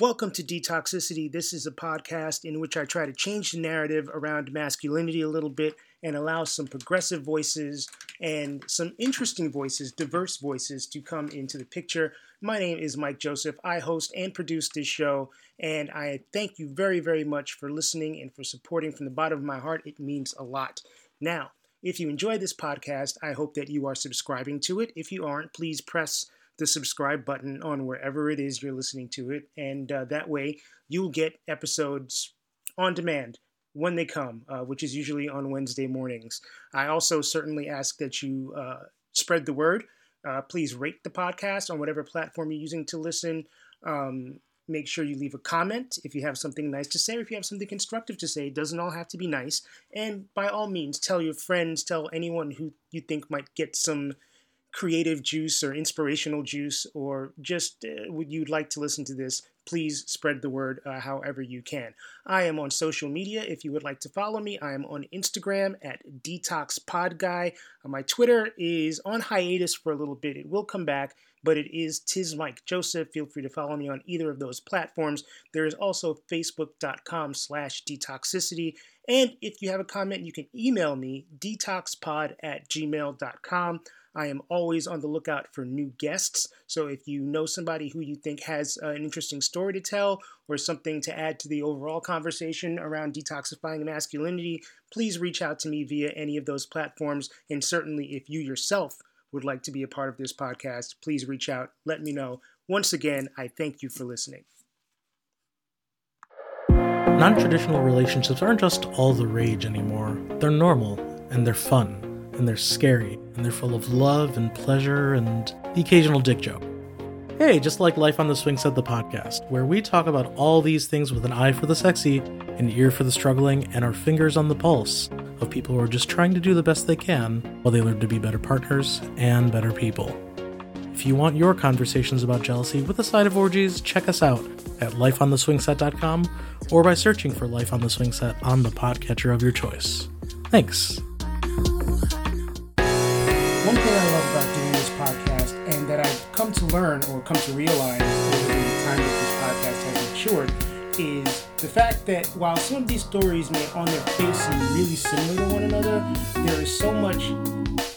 Welcome to Detoxicity. This is a podcast in which I try to change the narrative around masculinity a little bit and allow some progressive voices and some interesting voices, diverse voices, to come into the picture. My name is Mike Joseph. I host and produce this show, and I thank you very, very much for listening and for supporting from the bottom of my heart. It means a lot. Now, if you enjoy this podcast, I hope that you are subscribing to it. If you aren't, please press the subscribe button on wherever it is you're listening to it. And uh, that way you'll get episodes on demand when they come, uh, which is usually on Wednesday mornings. I also certainly ask that you uh, spread the word. Uh, please rate the podcast on whatever platform you're using to listen. Um, make sure you leave a comment if you have something nice to say or if you have something constructive to say. It doesn't all have to be nice. And by all means, tell your friends, tell anyone who you think might get some creative juice or inspirational juice or just uh, would you'd like to listen to this, please spread the word uh, however you can. I am on social media. If you would like to follow me, I am on Instagram at Detox Pod Guy. Uh, my Twitter is on hiatus for a little bit. It will come back, but it is Tiz Mike Joseph. Feel free to follow me on either of those platforms. There is also Facebook.com slash detoxicity. And if you have a comment, you can email me, detoxpod at gmail.com. I am always on the lookout for new guests. So if you know somebody who you think has uh, an interesting story to tell or something to add to the overall conversation around detoxifying masculinity, please reach out to me via any of those platforms. And certainly, if you yourself would like to be a part of this podcast, please reach out. Let me know. Once again, I thank you for listening. Non traditional relationships aren't just all the rage anymore, they're normal and they're fun and they're scary, and they're full of love and pleasure and the occasional dick joke. Hey, just like Life on the Swing Set, the podcast, where we talk about all these things with an eye for the sexy, an ear for the struggling, and our fingers on the pulse of people who are just trying to do the best they can while they learn to be better partners and better people. If you want your conversations about jealousy with a side of orgies, check us out at lifeontheswingset.com or by searching for Life on the Swing Set on the podcatcher of your choice. Thanks. Come to realize over the time that this podcast has matured is the fact that while some of these stories may on their face seem really similar to one another, there is so much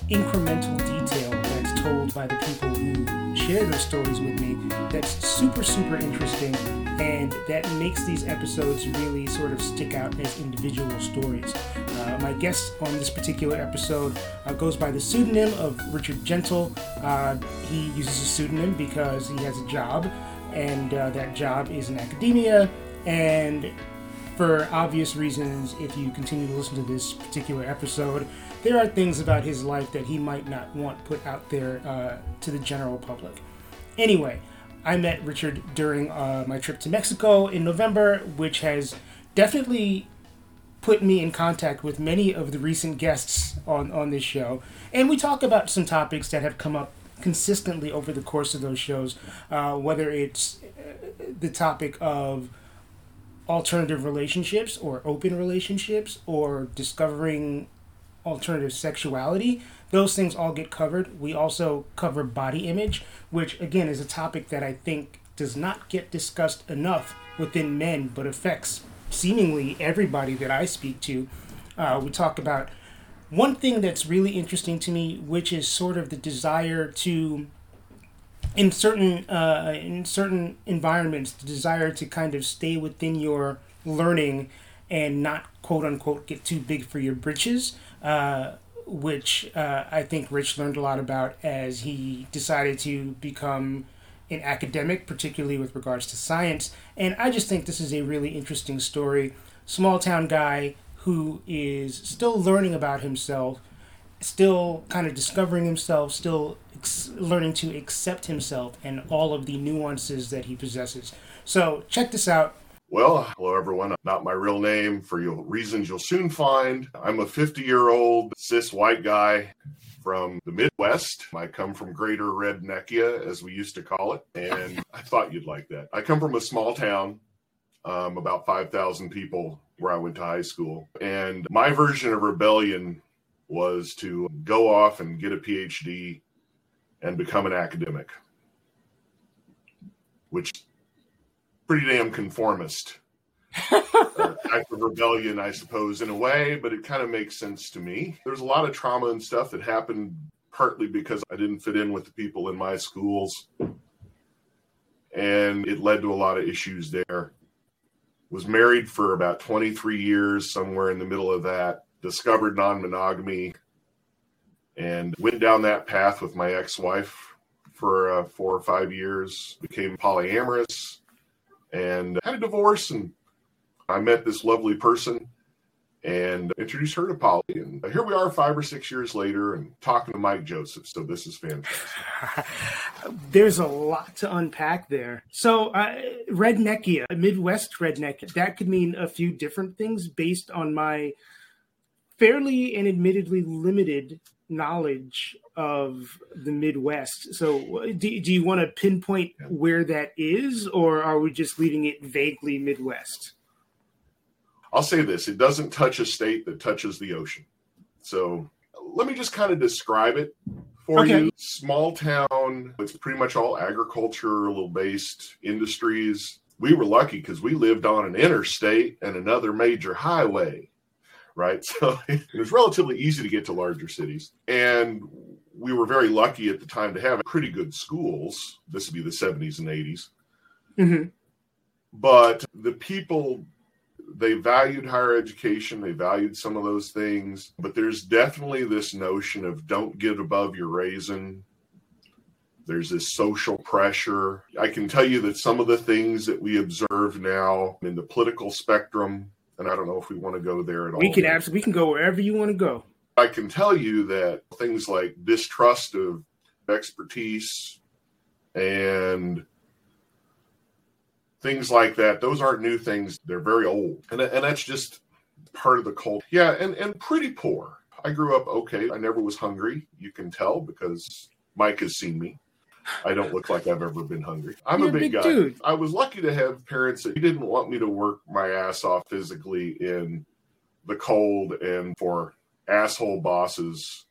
incremental detail that's told by the people who share those stories with me that's super, super interesting and that makes these episodes really sort of stick out as individual stories. Uh, my guest on this particular episode uh, goes by the pseudonym of Richard Gentle. Uh, he uses a pseudonym because he has a job, and uh, that job is in academia. And for obvious reasons, if you continue to listen to this particular episode, there are things about his life that he might not want put out there uh, to the general public. Anyway, I met Richard during uh, my trip to Mexico in November, which has definitely put me in contact with many of the recent guests on, on this show. And we talk about some topics that have come up consistently over the course of those shows, uh, whether it's uh, the topic of alternative relationships or open relationships or discovering alternative sexuality. Those things all get covered. We also cover body image, which again is a topic that I think does not get discussed enough within men, but affects seemingly everybody that I speak to. Uh, we talk about one thing that's really interesting to me, which is sort of the desire to, in certain uh, in certain environments, the desire to kind of stay within your learning and not quote unquote get too big for your britches. Uh, which uh, I think Rich learned a lot about as he decided to become an academic, particularly with regards to science. And I just think this is a really interesting story. Small town guy who is still learning about himself, still kind of discovering himself, still ex- learning to accept himself and all of the nuances that he possesses. So check this out. Well, hello everyone. Not my real name for you reasons you'll soon find. I'm a 50 year old cis white guy from the Midwest. I come from Greater Redneckia, as we used to call it, and I thought you'd like that. I come from a small town, um, about 5,000 people, where I went to high school. And my version of rebellion was to go off and get a PhD and become an academic, which pretty damn conformist. uh, act of rebellion, I suppose, in a way, but it kind of makes sense to me. There's a lot of trauma and stuff that happened partly because I didn't fit in with the people in my schools. And it led to a lot of issues there. Was married for about 23 years, somewhere in the middle of that. Discovered non monogamy and went down that path with my ex wife for uh, four or five years. Became polyamorous and had a divorce. And I met this lovely person and introduced her to poly. And here we are five or six years later and talking to Mike Joseph. So this is fantastic. There's a lot to unpack there. So uh, redneckia, Midwest redneck, that could mean a few different things based on my fairly and admittedly limited knowledge of the Midwest. So, do, do you want to pinpoint where that is, or are we just leaving it vaguely Midwest? I'll say this it doesn't touch a state that touches the ocean. So, let me just kind of describe it for okay. you. Small town, it's pretty much all agricultural based industries. We were lucky because we lived on an interstate and another major highway right? So it was relatively easy to get to larger cities. And we were very lucky at the time to have pretty good schools. This would be the 70s and 80s. Mm-hmm. But the people, they valued higher education, they valued some of those things. But there's definitely this notion of don't get above your raisin. There's this social pressure. I can tell you that some of the things that we observe now in the political spectrum and I don't know if we want to go there at we all. We can absolutely we can go wherever you want to go. I can tell you that things like distrust of expertise and things like that, those aren't new things. They're very old, and and that's just part of the culture. Yeah, and and pretty poor. I grew up okay. I never was hungry. You can tell because Mike has seen me. I don't look like I've ever been hungry. I'm You're a big, big guy. Dude. I was lucky to have parents that didn't want me to work my ass off physically in the cold and for asshole bosses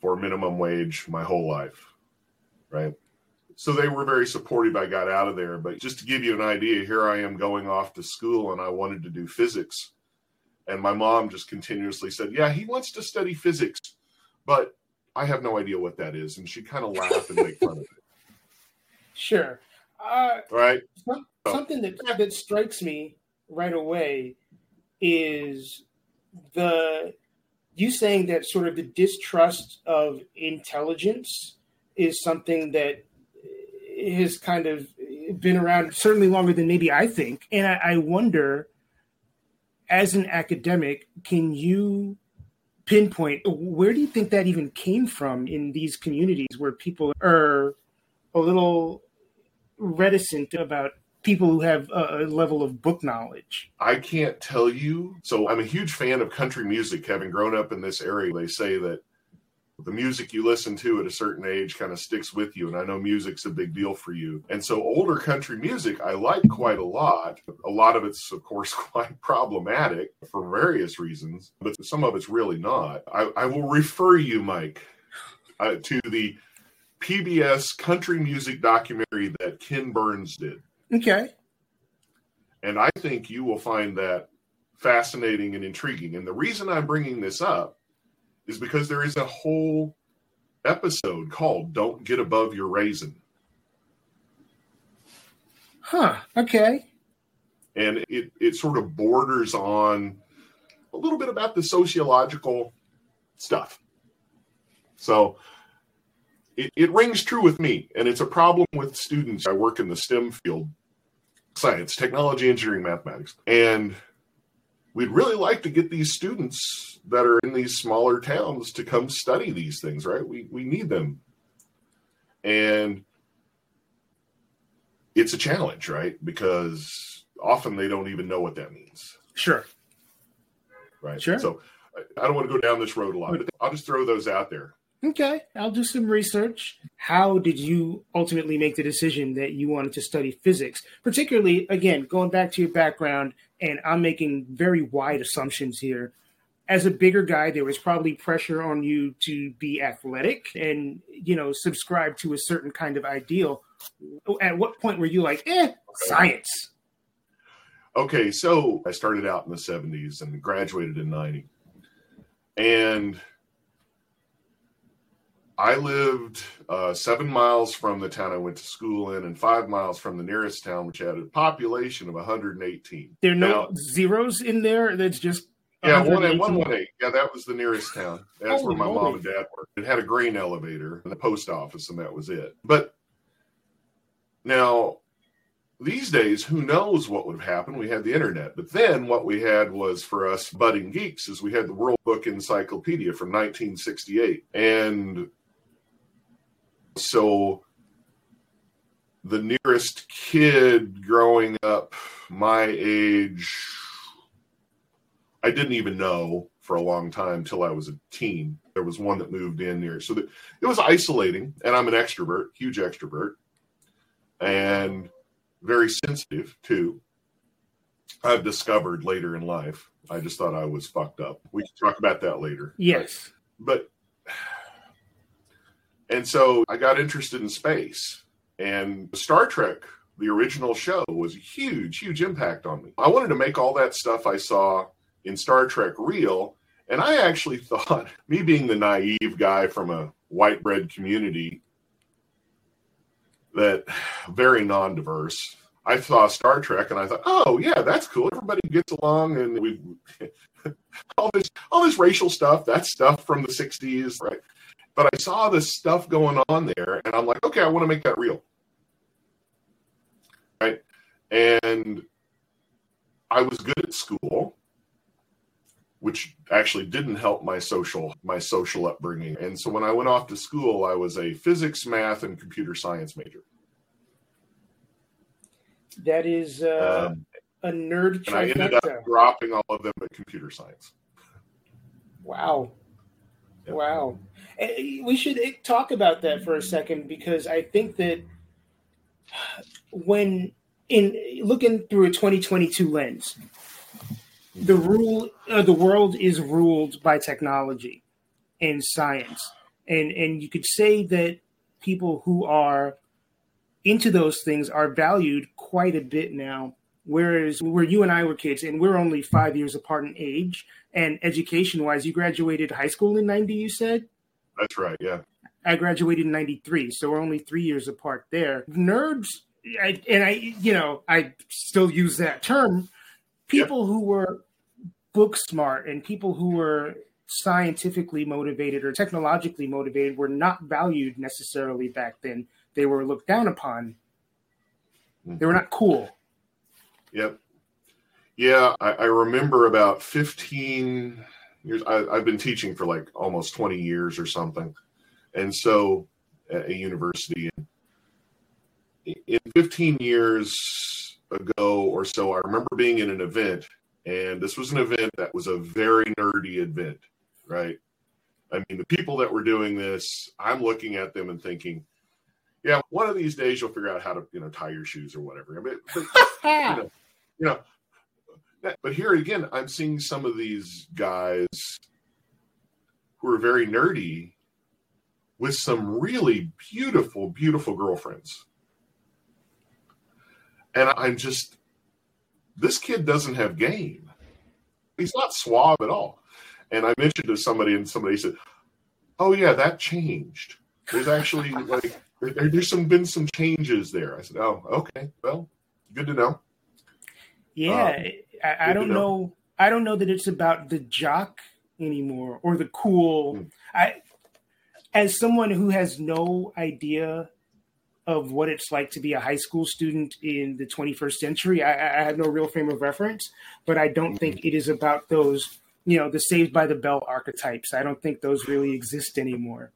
for minimum wage my whole life. Right. So they were very supportive. I got out of there. But just to give you an idea, here I am going off to school and I wanted to do physics. And my mom just continuously said, Yeah, he wants to study physics, but I have no idea what that is. And she kind of laughed and make fun of it. Sure. Uh, right. Some, something that, that strikes me right away is the you saying that sort of the distrust of intelligence is something that has kind of been around certainly longer than maybe I think. And I, I wonder, as an academic, can you pinpoint where do you think that even came from in these communities where people are a little reticent about people who have a level of book knowledge? I can't tell you. So I'm a huge fan of country music, having grown up in this area. They say that the music you listen to at a certain age kind of sticks with you. And I know music's a big deal for you. And so older country music I like quite a lot. A lot of it's, of course, quite problematic for various reasons, but some of it's really not. I, I will refer you, Mike, uh, to the PBS country music documentary that Ken Burns did. Okay. And I think you will find that fascinating and intriguing. And the reason I'm bringing this up is because there is a whole episode called Don't Get Above Your Raisin. Huh. Okay. And it, it sort of borders on a little bit about the sociological stuff. So it, it rings true with me. And it's a problem with students. I work in the STEM field science, technology, engineering, mathematics. And we'd really like to get these students that are in these smaller towns to come study these things, right? We we need them. And it's a challenge, right? Because often they don't even know what that means. Sure. Right. Sure. So I don't want to go down this road a lot, but I'll just throw those out there. Okay, I'll do some research. How did you ultimately make the decision that you wanted to study physics? Particularly, again, going back to your background, and I'm making very wide assumptions here. As a bigger guy, there was probably pressure on you to be athletic and, you know, subscribe to a certain kind of ideal. At what point were you like, eh, science? Okay, so I started out in the 70s and graduated in 90. And I lived uh, seven miles from the town I went to school in and five miles from the nearest town, which had a population of 118. There are no now, zeros in there. That's just. Yeah, 118. Yeah, that was the nearest town. That's where my mom and dad worked. It had a grain elevator and the post office, and that was it. But now these days, who knows what would have happened? We had the internet, but then what we had was for us budding geeks is we had the World Book Encyclopedia from 1968, and so the nearest kid growing up my age, I didn't even know for a long time until I was a teen. There was one that moved in near, so that it was isolating. And I'm an extrovert, huge extrovert, and very sensitive too. I've discovered later in life. I just thought I was fucked up. We can talk about that later. Yes. But, but and so I got interested in space. And Star Trek, the original show, was a huge, huge impact on me. I wanted to make all that stuff I saw in Star Trek real. And I actually thought, me being the naive guy from a white bread community, that very non diverse. I saw Star Trek and I thought, oh yeah, that's cool. Everybody gets along and we all this all this racial stuff, that stuff from the 60s, right? But I saw this stuff going on there and I'm like, okay, I want to make that real. Right? And I was good at school which actually didn't help my social my social upbringing. And so when I went off to school, I was a physics, math, and computer science major. That is uh, um, a nerd. And I ended up dropping all of them at computer science. Wow, wow. Eh, we should eh, talk about that for a second because I think that when in looking through a 2022 lens, the rule uh, the world is ruled by technology and science. And and you could say that people who are into those things are valued quite a bit now whereas where you and i were kids and we're only five years apart in age and education wise you graduated high school in 90 you said that's right yeah i graduated in 93 so we're only three years apart there nerds I, and i you know i still use that term people yep. who were book smart and people who were scientifically motivated or technologically motivated were not valued necessarily back then. They were looked down upon. They were not cool. Yep. Yeah, I, I remember about 15 years. I, I've been teaching for like almost 20 years or something. And so at a university, in 15 years ago or so, I remember being in an event, and this was an event that was a very nerdy event, right? I mean, the people that were doing this, I'm looking at them and thinking, yeah, one of these days you'll figure out how to, you know, tie your shoes or whatever. I mean, but, you, know, you know, but here again, I'm seeing some of these guys who are very nerdy with some really beautiful, beautiful girlfriends. And I'm just, this kid doesn't have game. He's not suave at all. And I mentioned to somebody, and somebody said, "Oh yeah, that changed. There's actually like there, there's some been some changes there." I said, "Oh, okay. Well, good to know." Yeah, um, I, I don't know. know. I don't know that it's about the jock anymore or the cool. Mm. I, as someone who has no idea of what it's like to be a high school student in the 21st century. I, I have no real frame of reference, but I don't think mm-hmm. it is about those, you know, the Saved by the Bell archetypes. I don't think those really exist anymore.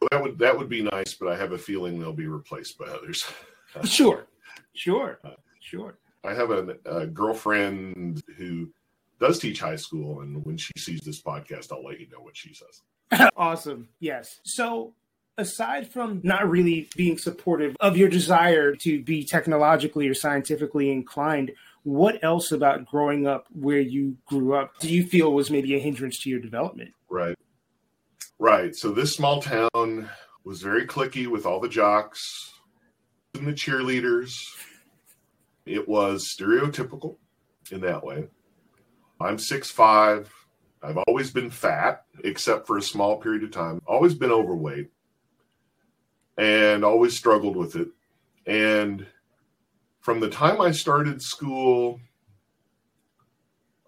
Well, that would that would be nice, but I have a feeling they'll be replaced by others. sure, sure, sure. I have a, a girlfriend who does teach high school, and when she sees this podcast, I'll let you know what she says. awesome. Yes. So aside from not really being supportive of your desire to be technologically or scientifically inclined, what else about growing up where you grew up do you feel was maybe a hindrance to your development? Right. Right. So this small town was very cliquey with all the jocks and the cheerleaders. It was stereotypical in that way. I'm six five. I've always been fat, except for a small period of time. Always been overweight and always struggled with it. And from the time I started school,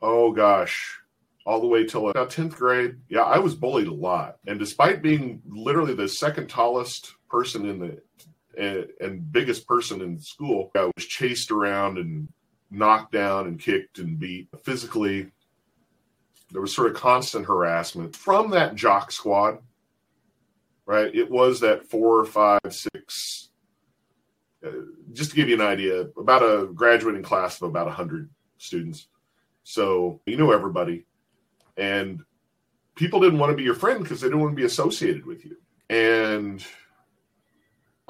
oh gosh, all the way till about 10th grade, yeah, I was bullied a lot. And despite being literally the second tallest person in the and, and biggest person in school, I was chased around and knocked down and kicked and beat physically. There was sort of constant harassment from that jock squad, right? It was that four or five, six. Uh, just to give you an idea, about a graduating class of about 100 students. So you know everybody. And people didn't want to be your friend because they didn't want to be associated with you. And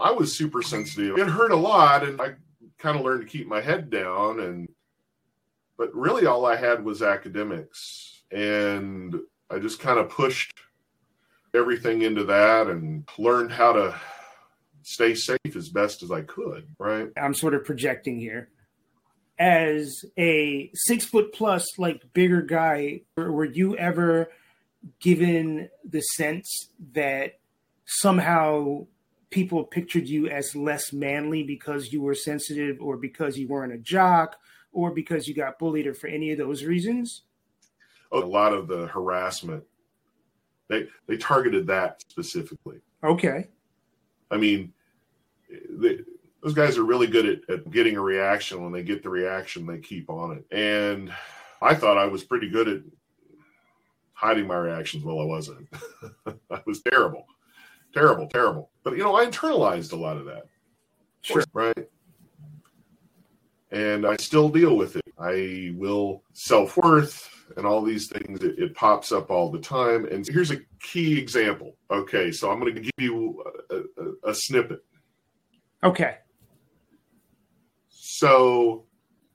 I was super sensitive. It hurt a lot, and I kind of learned to keep my head down. And but really, all I had was academics, and I just kind of pushed everything into that and learned how to stay safe as best as I could. Right. I'm sort of projecting here. As a six foot plus, like bigger guy, were you ever given the sense that somehow people pictured you as less manly because you were sensitive or because you weren't a jock or because you got bullied or for any of those reasons? A lot of the harassment, they they targeted that specifically. Okay. I mean, they, those guys are really good at, at getting a reaction. When they get the reaction, they keep on it. And I thought I was pretty good at hiding my reactions. Well, I wasn't. I was terrible terrible, terrible. But you know, I internalized a lot of that. Sure. Right. And I still deal with it. I will self worth and all these things. It, it, pops up all the time. And here's a key example. Okay, so I'm going to give you a, a, a snippet. Okay. So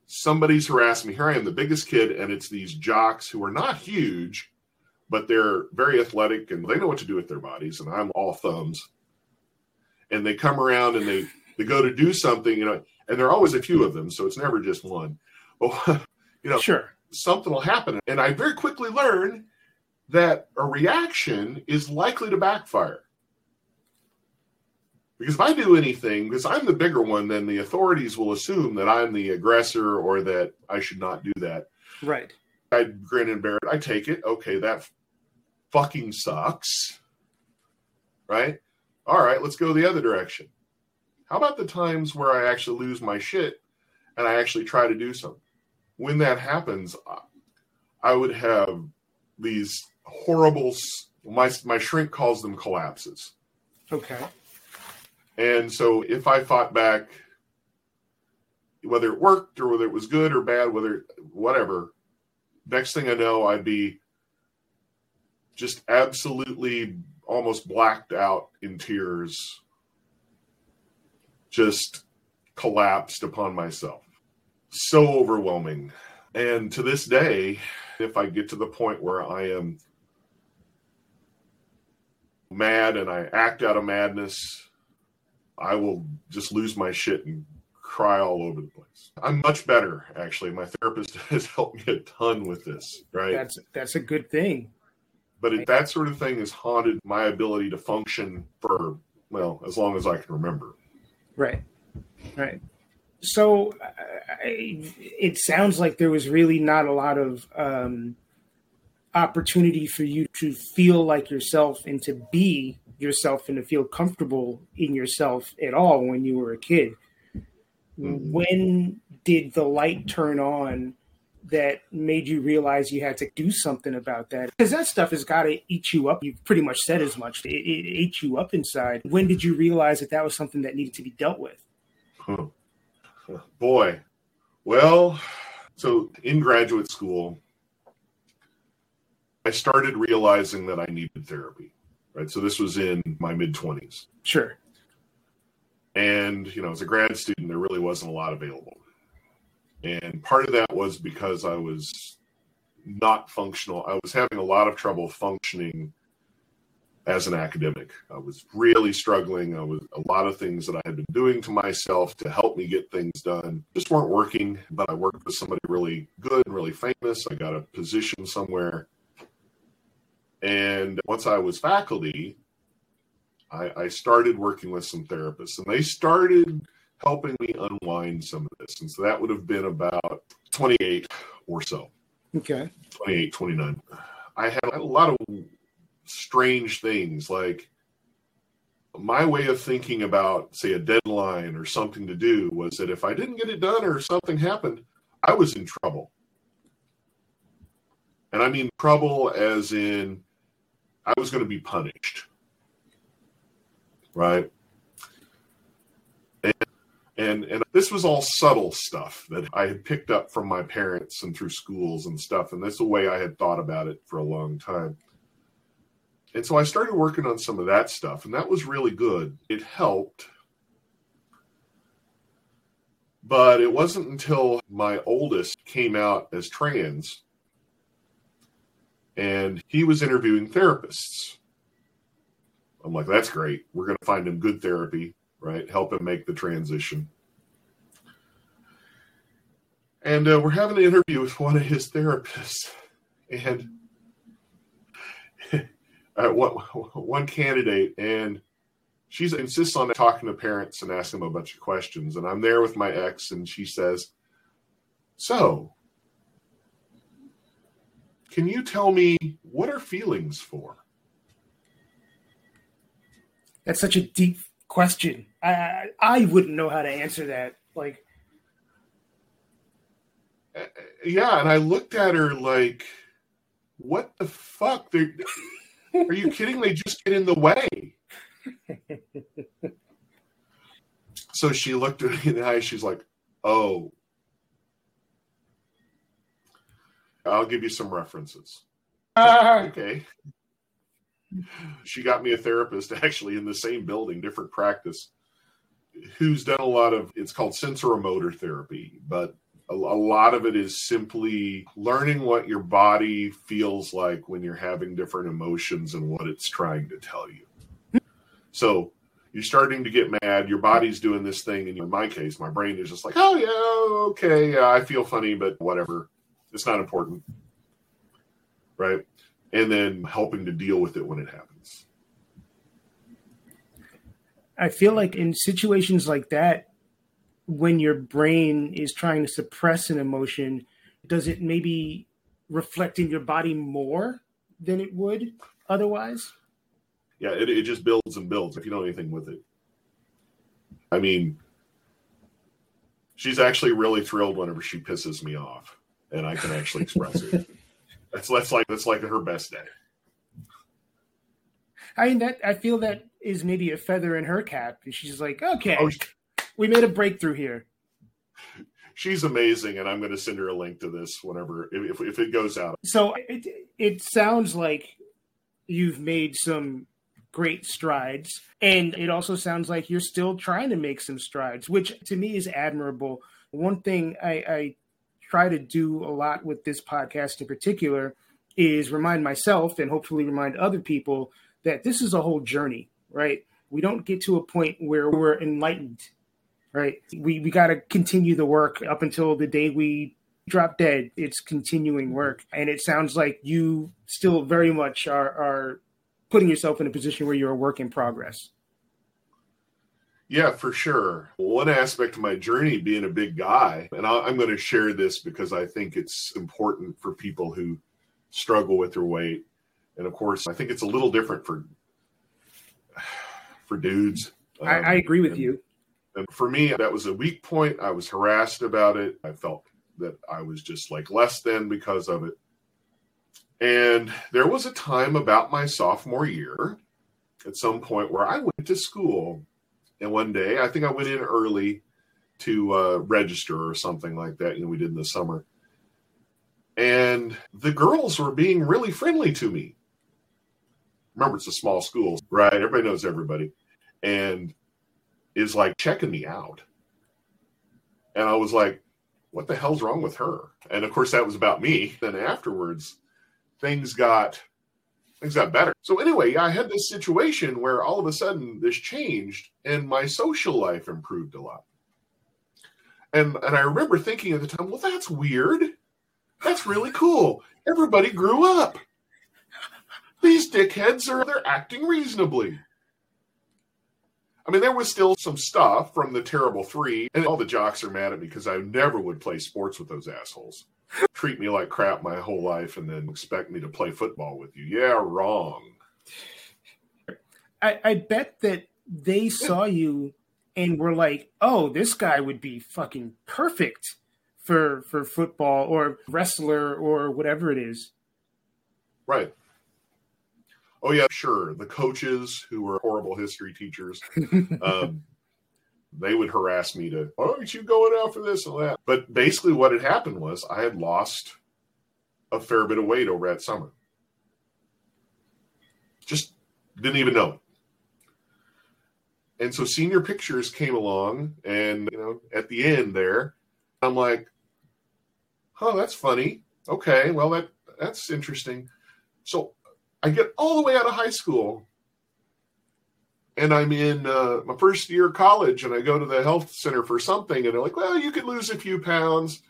somebody's harassed me. Here I am, the biggest kid, and it's these jocks who are not huge, but they're very athletic and they know what to do with their bodies. And I'm all thumbs. And they come around and they they go to do something, you know, and there are always a few of them, so it's never just one. But you know, sure, something will happen, and I very quickly learn that a reaction is likely to backfire. Because if I do anything, because I'm the bigger one, then the authorities will assume that I'm the aggressor or that I should not do that. Right. I grin and bear it. I take it. Okay, that fucking sucks. Right? All right, let's go the other direction. How about the times where I actually lose my shit and I actually try to do something? When that happens, I would have these horrible my my shrink calls them collapses. Okay. And so if I fought back whether it worked or whether it was good or bad, whether whatever, next thing I know I'd be just absolutely almost blacked out in tears, just collapsed upon myself. So overwhelming. And to this day, if I get to the point where I am mad and I act out of madness, I will just lose my shit and cry all over the place. I'm much better, actually. My therapist has helped me a ton with this, right? That's that's a good thing but it, that sort of thing has haunted my ability to function for well as long as I can remember. Right, right. So I, it sounds like there was really not a lot of um, opportunity for you to feel like yourself and to be yourself and to feel comfortable in yourself at all when you were a kid. Mm-hmm. When did the light turn on that made you realize you had to do something about that? Because that stuff has got to eat you up. You've pretty much said as much. It, it, ate you up inside. When did you realize that that was something that needed to be dealt with? Hmm. Boy, well, so in graduate school, I started realizing that I needed therapy. Right. So this was in my mid 20s. Sure. And, you know, as a grad student, there really wasn't a lot available. And part of that was because I was not functional. I was having a lot of trouble functioning as an academic. I was really struggling. I was a lot of things that I had been doing to myself to help me get things done just weren't working. But I worked with somebody really good and really famous. I got a position somewhere. And once I was faculty, I, I started working with some therapists and they started helping me unwind some of this. And so that would have been about 28 or so. Okay. 28, 29. I had a lot of strange things like my way of thinking about say a deadline or something to do was that if i didn't get it done or something happened i was in trouble and i mean trouble as in i was going to be punished right and, and and this was all subtle stuff that i had picked up from my parents and through schools and stuff and that's the way i had thought about it for a long time and so I started working on some of that stuff, and that was really good. It helped. But it wasn't until my oldest came out as trans and he was interviewing therapists. I'm like, that's great. We're going to find him good therapy, right? Help him make the transition. And uh, we're having an interview with one of his therapists. And uh, one, one candidate, and she insists on talking to parents and asking them a bunch of questions. And I'm there with my ex, and she says, "So, can you tell me what are feelings for?" That's such a deep question. I I, I wouldn't know how to answer that. Like, uh, yeah, and I looked at her like, "What the fuck?" They're, are you kidding? They just get in the way. so she looked at me in the eye. She's like, "Oh, I'll give you some references." Uh, okay. She got me a therapist actually in the same building, different practice, who's done a lot of it's called sensorimotor therapy, but a, a lot of it is simply learning what your body feels like when you're having different emotions and what it's trying to tell you. So you're starting to get mad, your body's doing this thing, and in my case, my brain is just like, oh yeah, okay, yeah, I feel funny, but whatever, it's not important, right? And then helping to deal with it when it happens. I feel like in situations like that, when your brain is trying to suppress an emotion, does it maybe reflect in your body more than it would otherwise? Yeah, it, it just builds and builds if you do anything with it. I mean, she's actually really thrilled whenever she pisses me off, and I can actually express it. That's that's like that's like her best day. I mean that I feel that is maybe a feather in her cap. She's like, okay, oh, we made a breakthrough here. She's amazing, and I'm going to send her a link to this whenever if if it goes out. So it it sounds like you've made some great strides, and it also sounds like you're still trying to make some strides, which to me is admirable. One thing I, I try to do a lot with this podcast in particular is remind myself and hopefully remind other people that this is a whole journey, right? We don't get to a point where we're enlightened right? We we got to continue the work up until the day we drop dead. It's continuing work, and it sounds like you still very much are are putting yourself in a position where you're a work in progress. Yeah, for sure. One aspect of my journey being a big guy, and I'm going to share this because I think it's important for people who struggle with their weight. And of course, I think it's a little different for for dudes. Um, I, I, agree with you. And for me, that was a weak point. I was harassed about it. I felt that I was just like less than because of it. And there was a time about my sophomore year at some point where I went to school. And one day, I think I went in early to uh, register or something like that. You know, we did in the summer. And the girls were being really friendly to me. Remember, it's a small school, right? Everybody knows everybody. And is like checking me out. And I was like, what the hell's wrong with her? And of course, that was about me. Then afterwards, things got things got better. So anyway, I had this situation where all of a sudden this changed and my social life improved a lot. And and I remember thinking at the time, well, that's weird. That's really cool. Everybody grew up. These dickheads are they're acting reasonably. I mean, there was still some stuff from the terrible three, and all the jocks are mad at me because I never would play sports with those assholes. Treat me like crap my whole life and then expect me to play football with you. Yeah, wrong. I, I bet that they saw you and were like, "Oh, this guy would be fucking perfect for for football or wrestler or whatever it is." Right. Oh yeah, sure. The coaches who were horrible history teachers, um, they would harass me to, "Oh, aren't you going out for this and that?" But basically, what had happened was I had lost a fair bit of weight over that summer. Just didn't even know. And so senior pictures came along, and you know, at the end there, I'm like, "Oh, that's funny. Okay, well that that's interesting." So I get all the way out of high school and I'm in uh, my first year of college and I go to the health center for something and they're like, well, you could lose a few pounds.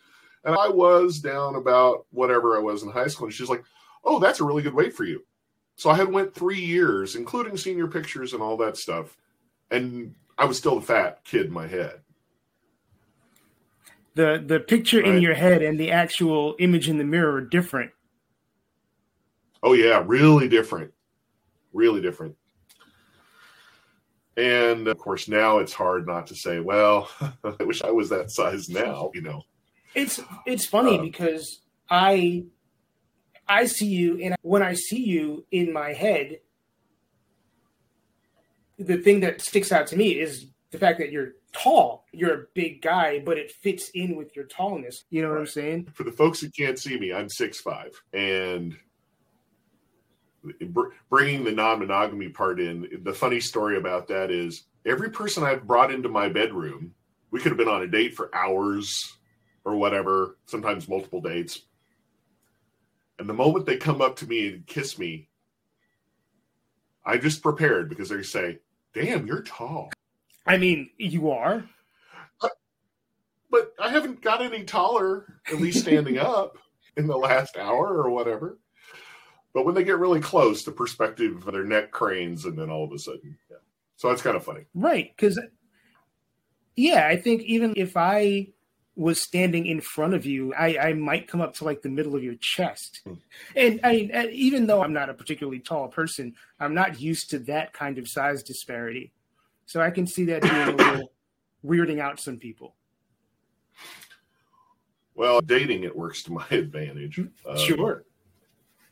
And I was down about whatever I was in high school. And she's like, oh, that's a really good weight for you. So I had went three years, including senior pictures and all that stuff. And I was still the fat kid in my head. The the picture right. in your head and the actual image in the mirror are different. Oh yeah, really different. Really different. And of course, now it's hard not to say, well, I wish I was that size now, you know. It's it's funny um, because I I see you and when I see you in my head, the thing that sticks out to me is the fact that you're tall. You're a big guy, but it fits in with your tallness. You know what I'm saying? For the folks who can't see me, I'm six five, and bringing the non-monogamy part in the funny story about that is every person i've brought into my bedroom we could have been on a date for hours or whatever sometimes multiple dates. And the moment they come up to me and kiss me i just prepared because they say damn you're tall. I mean you are. But i haven't got any taller at least standing up in the last hour or whatever but when they get really close, the perspective, of their neck cranes, and then all of a sudden, yeah. So that's kind of funny, right? Because, yeah, I think even if I was standing in front of you, I, I might come up to like the middle of your chest. Hmm. And I mean, even though I'm not a particularly tall person, I'm not used to that kind of size disparity. So I can see that being a little weirding out some people. Well, dating it works to my advantage. Sure.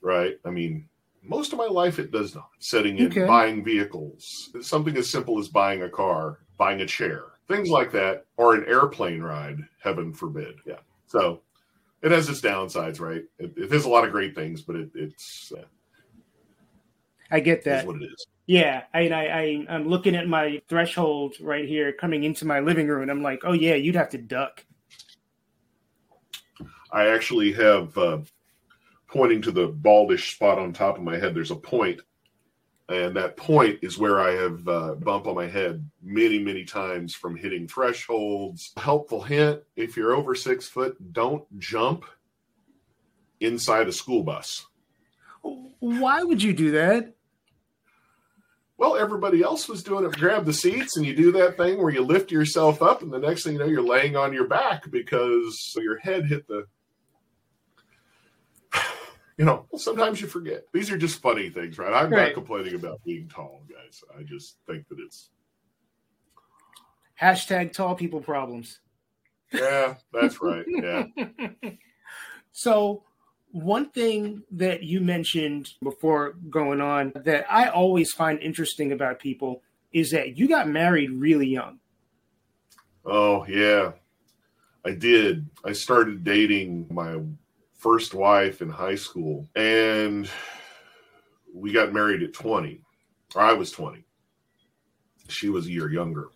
Right? I mean, most of my life it does not. Setting in okay. buying vehicles, something as simple as buying a car, buying a chair, things like that, or an airplane ride, heaven forbid. Yeah. So it has its downsides, right? It, it has a lot of great things, but it, it's. Uh, I get that. what it is. Yeah, I, I, I, I'm looking at my threshold right here coming into my living room, and I'm like, oh yeah, you'd have to duck. I actually have uh, pointing to the baldish spot on top of my head, there's a point, and that point is where I have uh, bump on my head many, many times from hitting thresholds. Helpful hint: if you're over six foot, don't jump inside a school bus. Why would you do that? Well, everybody else was doing it. Grab the seats, and you do that thing where you lift yourself up, and the next thing you know, you're laying on your back because your head hit the you know, sometimes you forget. These are just funny things, right? I'm right. not complaining about being tall, guys. I just think that it's hashtag tall people problems. Yeah, that's right. Yeah. so, one thing that you mentioned before going on that I always find interesting about people is that you got married really young. Oh, yeah. I did. I started dating my first wife in high school, and we got married at 20, or I was 20. She was a year younger.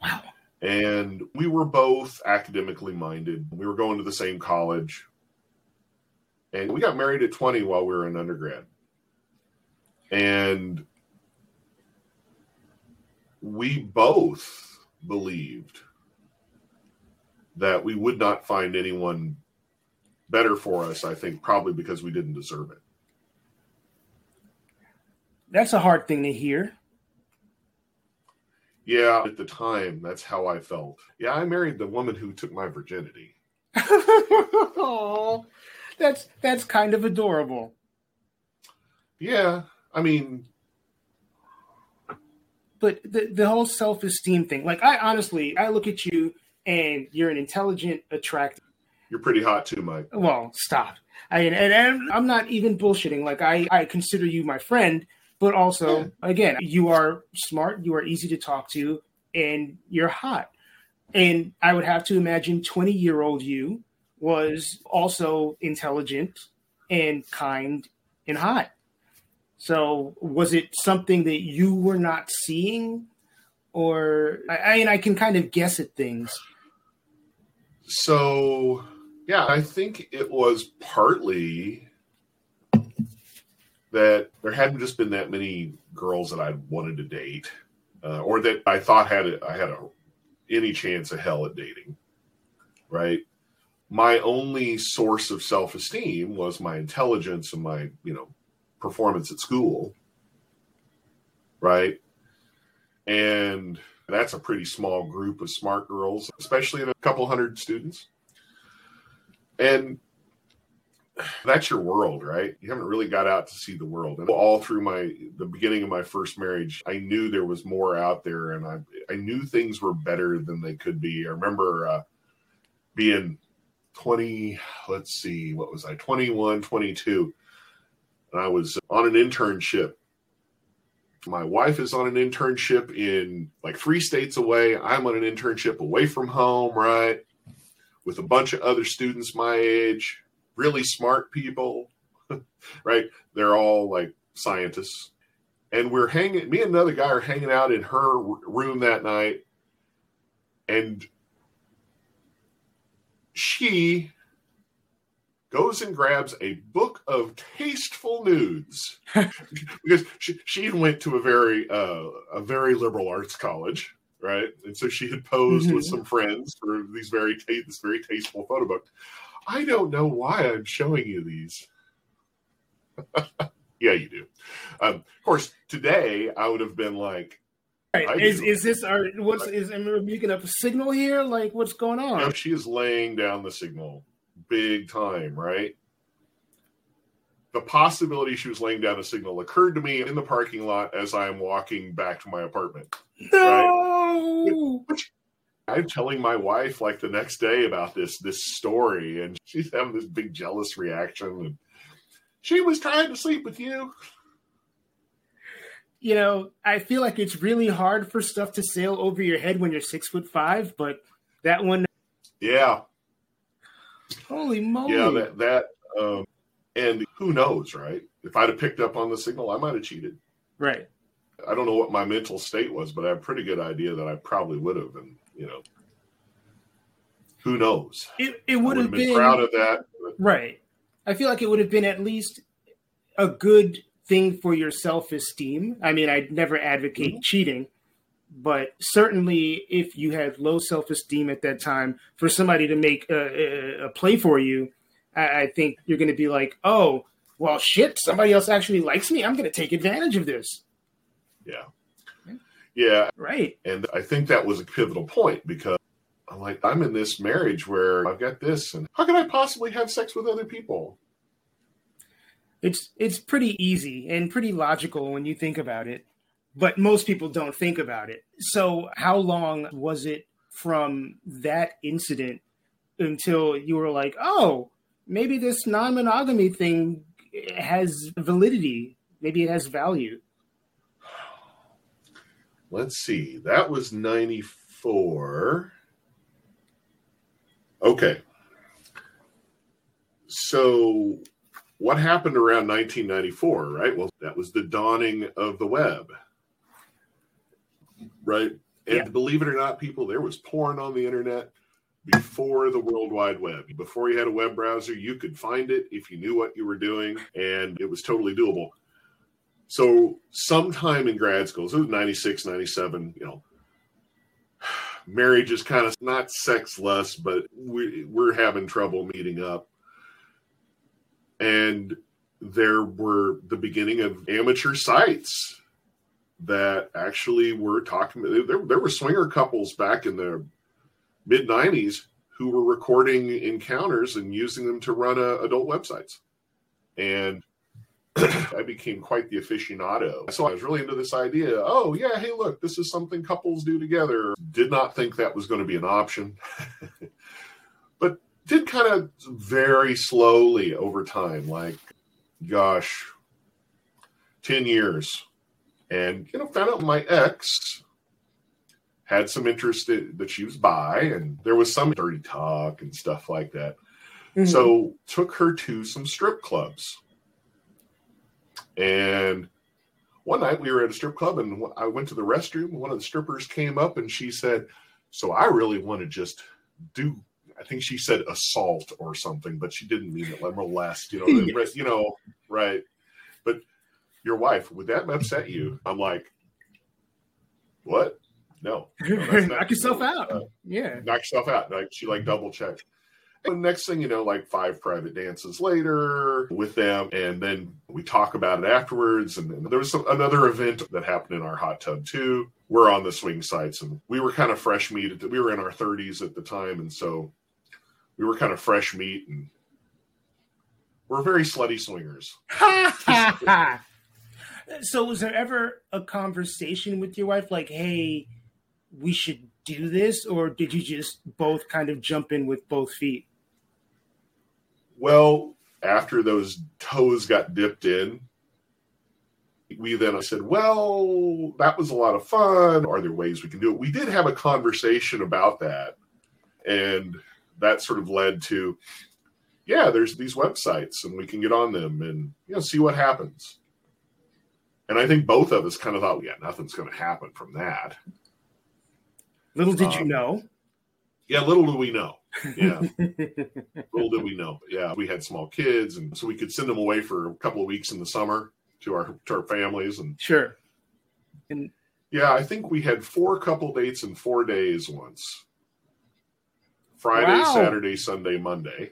Wow. And we were both academically minded. We were going to the same college. And we got married at 20 while we were in undergrad. And we both believed that we would not find anyone better for us, I think, probably because we didn't deserve it. That's a hard thing to hear. Yeah, at the time, that's how I felt. Yeah, I married the woman who took my virginity. oh, that's that's kind of adorable. Yeah, I mean, but the the whole self esteem thing, like I honestly, I look at you and you're an intelligent, attractive. You're pretty hot too, Mike. Well, stop. I and, and I'm not even bullshitting. Like I, I consider you my friend, but also, yeah. again, you are smart, you are easy to talk to, and you're hot. And I would have to imagine 20 year old you was also intelligent and kind and hot. So was it something that you were not seeing? Or I, I mean, I can kind of guess at things. So, yeah, I think it was partly that there hadn't just been that many girls that I wanted to date, uh, or that I thought had a, I had a any chance of hell at dating. Right. My only source of self esteem was my intelligence and my you know performance at school. Right. And that's a pretty small group of smart girls, especially in a couple hundred students. And that's your world, right? You haven't really got out to see the world. And all through my the beginning of my first marriage, I knew there was more out there, and I I knew things were better than they could be. I remember uh, being 20, let's see, what was I, 21, 22, and I was on an internship. My wife is on an internship in like three states away. I'm on an internship away from home, right? With a bunch of other students my age really smart people, right? They're all like scientists. And we're hanging, me and another guy are hanging out in her room that night. And she goes and grabs a book of tasteful nudes because she, she went to a very uh, a very liberal arts college right and so she had posed mm-hmm. with some friends for these very this very tasteful photo book I don't know why I'm showing you these. yeah, you do. Um, of course, today I would have been like, Right. Is is this our what's is am I making up a signal here? Like what's going on? She is laying down the signal big time, right? The possibility she was laying down a signal occurred to me in the parking lot as I am walking back to my apartment. No. Right? I'm telling my wife like the next day about this this story, and she's having this big jealous reaction. And she was trying to sleep with you. You know, I feel like it's really hard for stuff to sail over your head when you're six foot five, but that one, yeah, holy moly, yeah, that that, um, and who knows, right? If I'd have picked up on the signal, I might have cheated. Right. I don't know what my mental state was, but I have a pretty good idea that I probably would have, and you know, who knows? It, it would have been, been proud of that. Right. I feel like it would have been at least a good thing for your self esteem. I mean, I'd never advocate mm-hmm. cheating, but certainly if you had low self esteem at that time, for somebody to make a, a play for you, I, I think you're going to be like, oh, well, shit, somebody else actually likes me. I'm going to take advantage of this. Yeah. Yeah. Right. And I think that was a pivotal point because I'm like, I'm in this marriage where I've got this, and how can I possibly have sex with other people? It's it's pretty easy and pretty logical when you think about it, but most people don't think about it. So, how long was it from that incident until you were like, oh, maybe this non-monogamy thing has validity, maybe it has value? Let's see, that was 94. Okay. So, what happened around 1994, right? Well, that was the dawning of the web, right? And yeah. believe it or not, people, there was porn on the internet before the World Wide Web. Before you had a web browser, you could find it if you knew what you were doing, and it was totally doable. So sometime in grad school, so it was 96, 97, you know, marriage is kind of not sexless, but we, we're having trouble meeting up. And there were the beginning of amateur sites that actually were talking. There, there were swinger couples back in the mid 90s who were recording encounters and using them to run uh, adult websites. And I became quite the aficionado. So I was really into this idea. Oh, yeah, hey, look, this is something couples do together. Did not think that was going to be an option, but did kind of very slowly over time, like, gosh, 10 years. And, you know, found out my ex had some interest that she was bi, and there was some dirty talk and stuff like that. Mm-hmm. So took her to some strip clubs and one night we were at a strip club and I went to the restroom. One of the strippers came up and she said, So I really want to just do, I think she said assault or something, but she didn't mean it, molest, you know, yes. you know, right. But your wife, would that upset you? I'm like, What? No. no knock yourself out. Uh, yeah. Knock yourself out. Like she like double checked. And next thing you know, like five private dances later with them, and then we talk about it afterwards. And, then there was some, another event that happened in our hot tub too. We're on the swing sites, and we were kind of fresh meat. We were in our 30s at the time, and so we were kind of fresh meat, and we're very slutty swingers. so, was there ever a conversation with your wife, like, "Hey, we should do this," or did you just both kind of jump in with both feet? Well, after those toes got dipped in, we then said, well, that was a lot of fun. Are there ways we can do it? We did have a conversation about that. And that sort of led to, yeah, there's these websites and we can get on them and, you know, see what happens. And I think both of us kind of thought, yeah, nothing's going to happen from that. Little did um, you know. Yeah, little do we know. Yeah. Little did we know. Yeah, we had small kids, and so we could send them away for a couple of weeks in the summer to our to our families. And sure. And yeah, I think we had four couple dates in four days once. Friday, wow. Saturday, Sunday, Monday.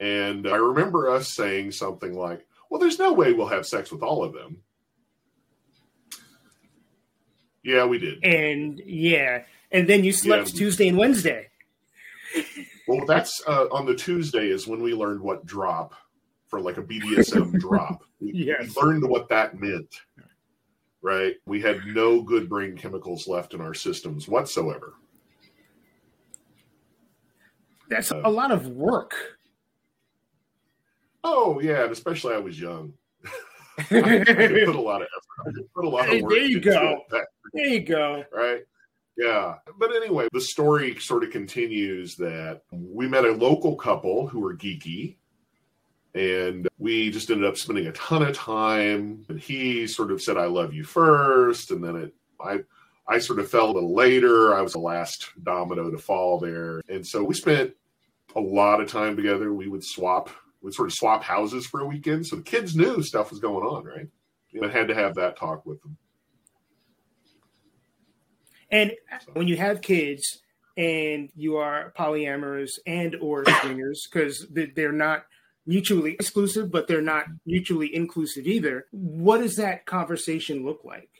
And I remember us saying something like, well, there's no way we'll have sex with all of them. Yeah, we did. And yeah. And then you slept yeah. Tuesday and Wednesday. Well, that's uh, on the Tuesday is when we learned what drop for like a BDSM drop. We, yes. we learned what that meant. Right? We had no good brain chemicals left in our systems whatsoever. That's uh, a lot of work. Oh yeah, and especially I was young. I put a lot of effort. I put a lot of work. There you go. There you go. Right. Yeah. But anyway, the story sort of continues that we met a local couple who were geeky and we just ended up spending a ton of time and he sort of said i love you first and then it i i sort of fell a little later. I was the last domino to fall there. And so we spent a lot of time together. We would swap we would sort of swap houses for a weekend so the kids knew stuff was going on right? You know, had to have that talk with them and when you have kids and you are polyamorous and or swingers, because they're not mutually exclusive, but they're not mutually inclusive either. What does that conversation look like?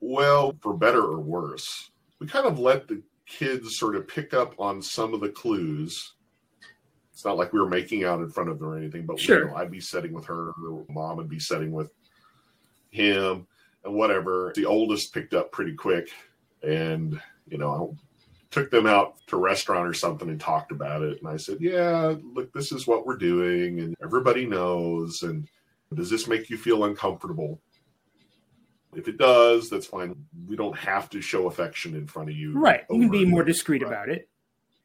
Well, for better or worse, we kind of let the kids sort of pick up on some of the clues. It's not like we were making out in front of them or anything, but sure. you know, I'd be sitting with her, or mom would be sitting with him, and whatever. The oldest picked up pretty quick and you know I took them out to a restaurant or something and talked about it. And i said yeah look this is what we're doing and everybody knows. And does this make you feel uncomfortable? If it does that's fine. We don't have to show affection in front of you right. You can be more discreet about it.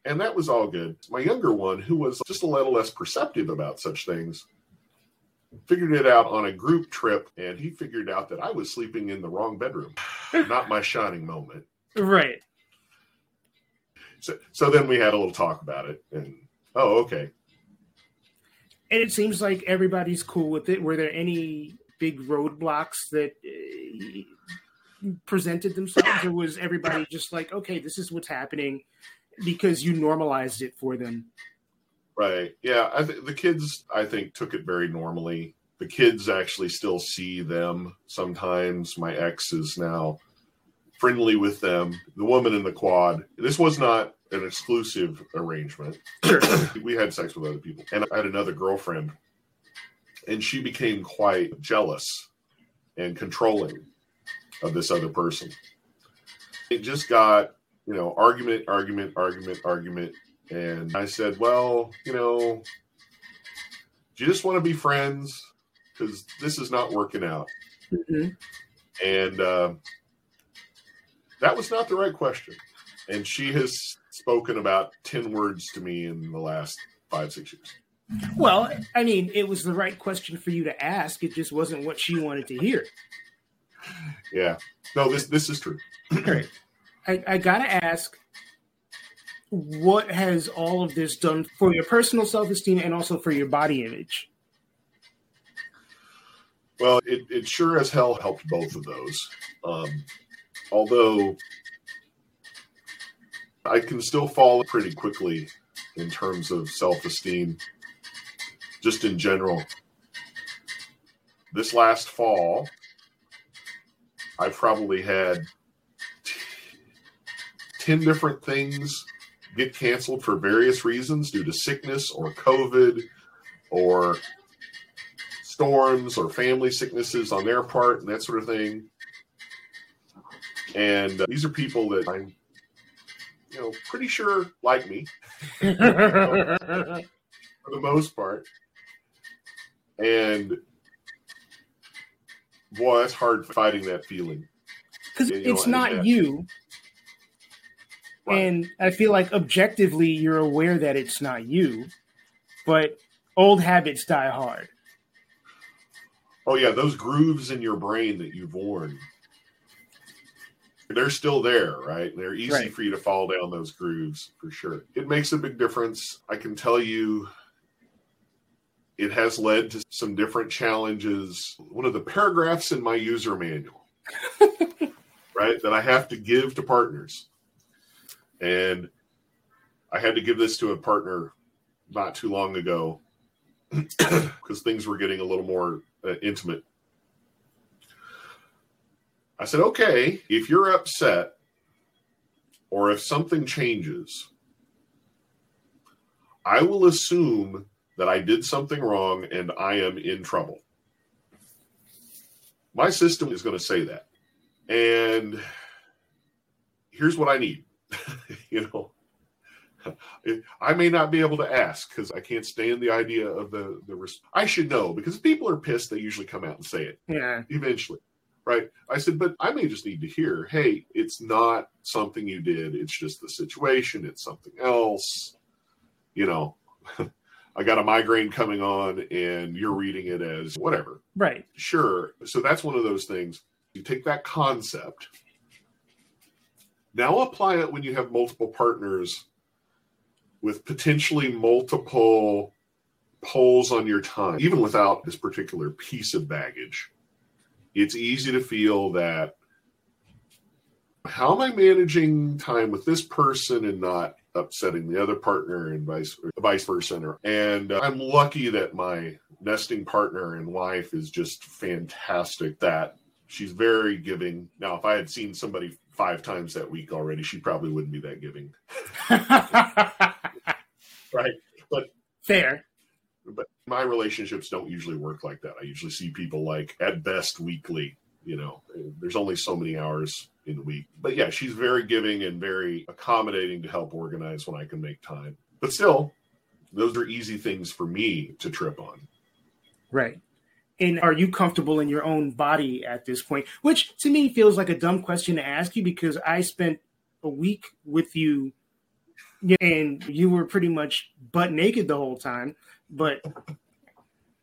And that was all good. My younger one who was just a little less perceptive about such things figured it out on a group trip and he figured out that I was sleeping in the wrong bedroom. Not my shining moment. Right. So so then we had a little talk about it and oh okay. And it seems like everybody's cool with it. Were there any big roadblocks that uh, presented themselves, or was everybody just like, okay, this is what's happening because you normalized it for them? Right. Yeah. I th- the kids, I think, took it very normally. The kids actually still see them sometimes. My ex is now friendly with them. The woman in the quad. This was not an exclusive arrangement. we had sex with other people. And I had another girlfriend, and she became quite jealous and controlling of this other person. It just got, you know, argument, argument, argument, argument. And I said, well, you know, do you just want to be friends? Because this is not working out. Mm-hmm. And uh, that was not the right question. And she has spoken about 10 words to me in the last five, six years. Well, I mean, it was the right question for you to ask. It just wasn't what she wanted to hear. Yeah. No, this this is true. Right. I, I gotta ask, what has all of this done for your personal self esteem and also for your body image? Well, it, it sure as hell helped both of those. Um, although I can still fall pretty quickly in terms of self esteem, just in general. This last fall, I probably had 10 different things get canceled for various reasons due to sickness or COVID or storms or family sicknesses on their part and that sort of thing. And uh, these are people that I'm, you know, pretty sure like me for the most part. And boy, that's hard fighting that feeling. Because it's know, not you. Right. And I feel like objectively you're aware that it's not you, but old habits die hard. Oh yeah, those grooves in your brain that you've worn they're still there, right? They're easy right. for you to fall down those grooves for sure. It makes a big difference. I can tell you it has led to some different challenges. One of the paragraphs in my user manual, right, that I have to give to partners. And I had to give this to a partner not too long ago because things were getting a little more uh, intimate I said, okay, if you're upset or if something changes, I will assume that I did something wrong and I am in trouble. My system is going to say that. And here's what I need. you know, I may not be able to ask because I can't stand the idea of the the. Res- I should know because people are pissed. They usually come out and say it. Yeah. Eventually, right? I said, but I may just need to hear, hey, it's not something you did. It's just the situation. It's something else. You know, I got a migraine coming on and you're reading it as whatever. Right. Sure. So that's one of those things. You take that concept, now apply it when you have multiple partners with potentially multiple poles on your time, even without this particular piece of baggage it's easy to feel that how am I managing time with this person and not upsetting the other partner and vice vice versa. And uh, I'm lucky that my nesting partner and wife is just fantastic. That she's very giving. Now, if I had seen somebody five times that week already, she probably wouldn't be that giving. right, but fair but my relationships don't usually work like that. I usually see people like at best weekly. You know, there's only so many hours in the week. But yeah, she's very giving and very accommodating to help organize when I can make time. But still, those are easy things for me to trip on. Right. And are you comfortable in your own body at this point? Which to me feels like a dumb question to ask you because I spent a week with you and you were pretty much butt naked the whole time. But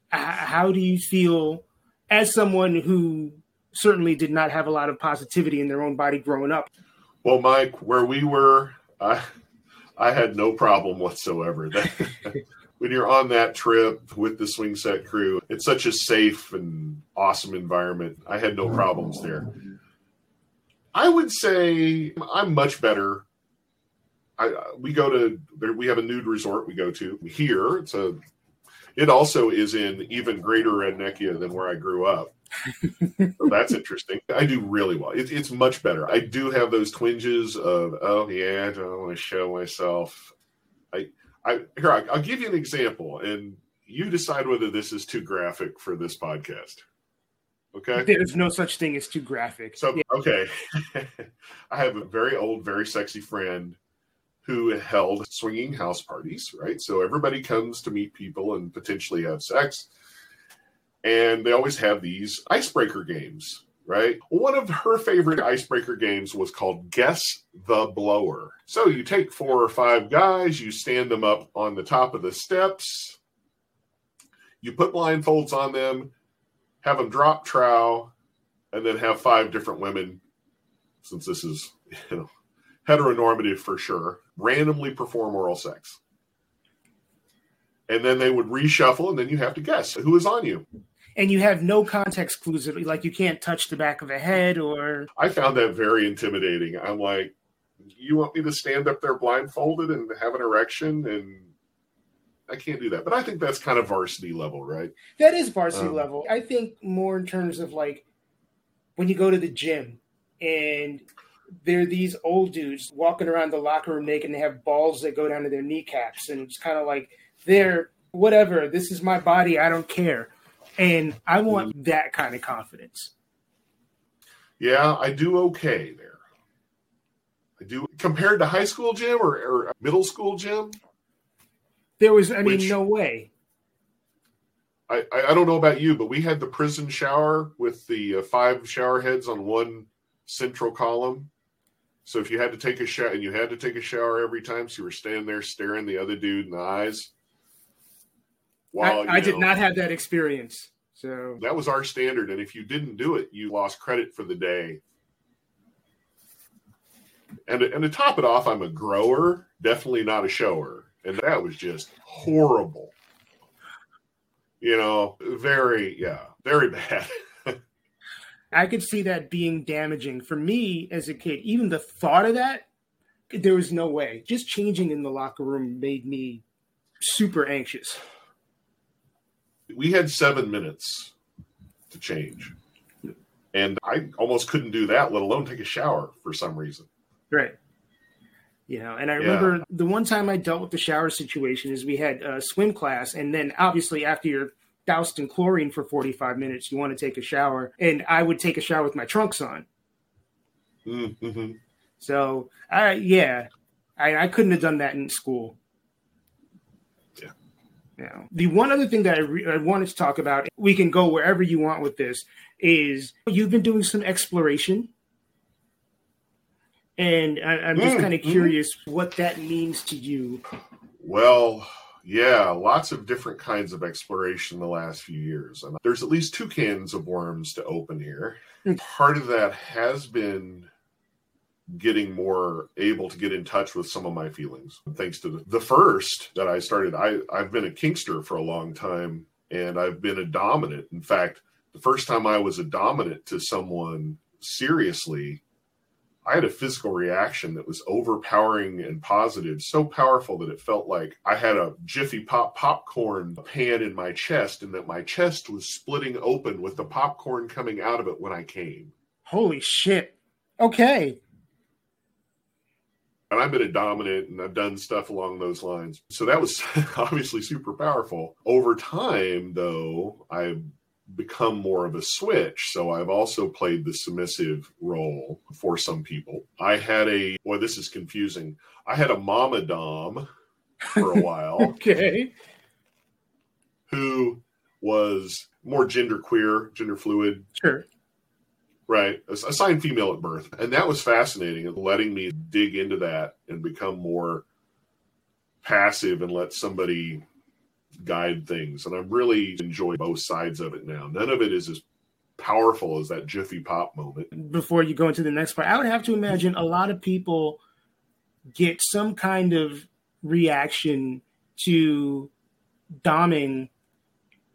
how do you feel as someone who certainly did not have a lot of positivity in their own body growing up? Well, Mike, where we were, I, I had no problem whatsoever. when you're on that trip with the swing set crew, it's such a safe and awesome environment. I had no mm-hmm. problems there. I would say I'm much better. I, uh, we go to we have a nude resort we go to here. It's a it also is in even greater Redneckia than where I grew up. so that's interesting. I do really well. It, it's much better. I do have those twinges of oh yeah, I don't want to show myself. I here I, I'll give you an example, and you decide whether this is too graphic for this podcast. Okay. There's no such thing as too graphic. So, yeah. okay. I have a very old, very sexy friend who held swinging house parties, right? So everybody comes to meet people and potentially have sex. And they always have these icebreaker games, right? One of her favorite icebreaker games was called Guess the Blower. So you take four or five guys, you stand them up on the top of the steps, you put blindfolds on them, have them drop trow, and then have five different women, since this is you know heteronormative for sure, randomly perform oral sex. And then they would reshuffle, and then you have to guess who is on you. And you have no context clues, like you can't touch the back of a head or. I found that very intimidating. I'm like, you want me to stand up there blindfolded and have an erection and I can't do that. But I think that's kind of varsity level, right? That is varsity um, level. I think more in terms of like when you go to the gym and they're these old dudes walking around the locker room naked and they have balls that go down to their kneecaps and it's kind of like they're whatever this is my body i don't care and i want mm-hmm. that kind of confidence yeah i do okay there i do compared to high school gym or, or middle school gym there was, I mean, no way. I, I don't know about you, but we had the prison shower with the uh, five shower heads on one central column. So if you had to take a shower, and you had to take a shower every time, so you were standing there staring the other dude in the eyes. While, I, I did not have that experience. So that was our standard, and if you didn't do it, you lost credit for the day. And and to top it off, I'm a grower, definitely not a shower and that was just horrible. You know, very yeah, very bad. I could see that being damaging for me as a kid. Even the thought of that, there was no way. Just changing in the locker room made me super anxious. We had seven minutes to change. And I almost couldn't do that, let alone take a shower for some reason. Right. You know, and I remember yeah. the one time I dealt with the shower situation is we had a swim class, and then obviously after you're doused in chlorine for 45 minutes, you want to take a shower, and I would take a shower with my trunks on. Mm-hmm. So, I yeah, I, I couldn't have done that in school. Yeah. Yeah. The one other thing that I, re- I wanted to talk about, we can go wherever you want with this, is you've been doing some exploration and I, am just mm, kind of mm-hmm. curious mm. what that means to you. Well, yeah, lots of different kinds of exploration the last few years. And there's at least two cans of worms to open here. Mm. Part of that has been getting more able to get in touch with some of my feelings thanks to the, first that i started i i've been a kinkster for a long time and i've been a dominant in fact the first time i was a dominant to someone seriously I had a physical reaction that was overpowering and positive, so powerful that it felt like I had a Jiffy Pop popcorn pan in my chest and that my chest was splitting open with the popcorn coming out of it when I came. Holy shit. Okay. And I've been a dominant and I've done stuff along those lines. So that was obviously super powerful. Over time, though, I've become more of a switch. So I've also played the submissive role for some people. I had a, boy, this is confusing. I had a mama dom for a while. okay. Who was more gender queer, gender fluid. Sure. Right. Assigned female at birth. And that was fascinating letting me dig into that and become more passive and let somebody guide things. And I really enjoy both sides of it now. None of it is as powerful as that Jiffy Pop moment. Before you go into the next part, I would have to imagine a lot of people get some kind of reaction to doming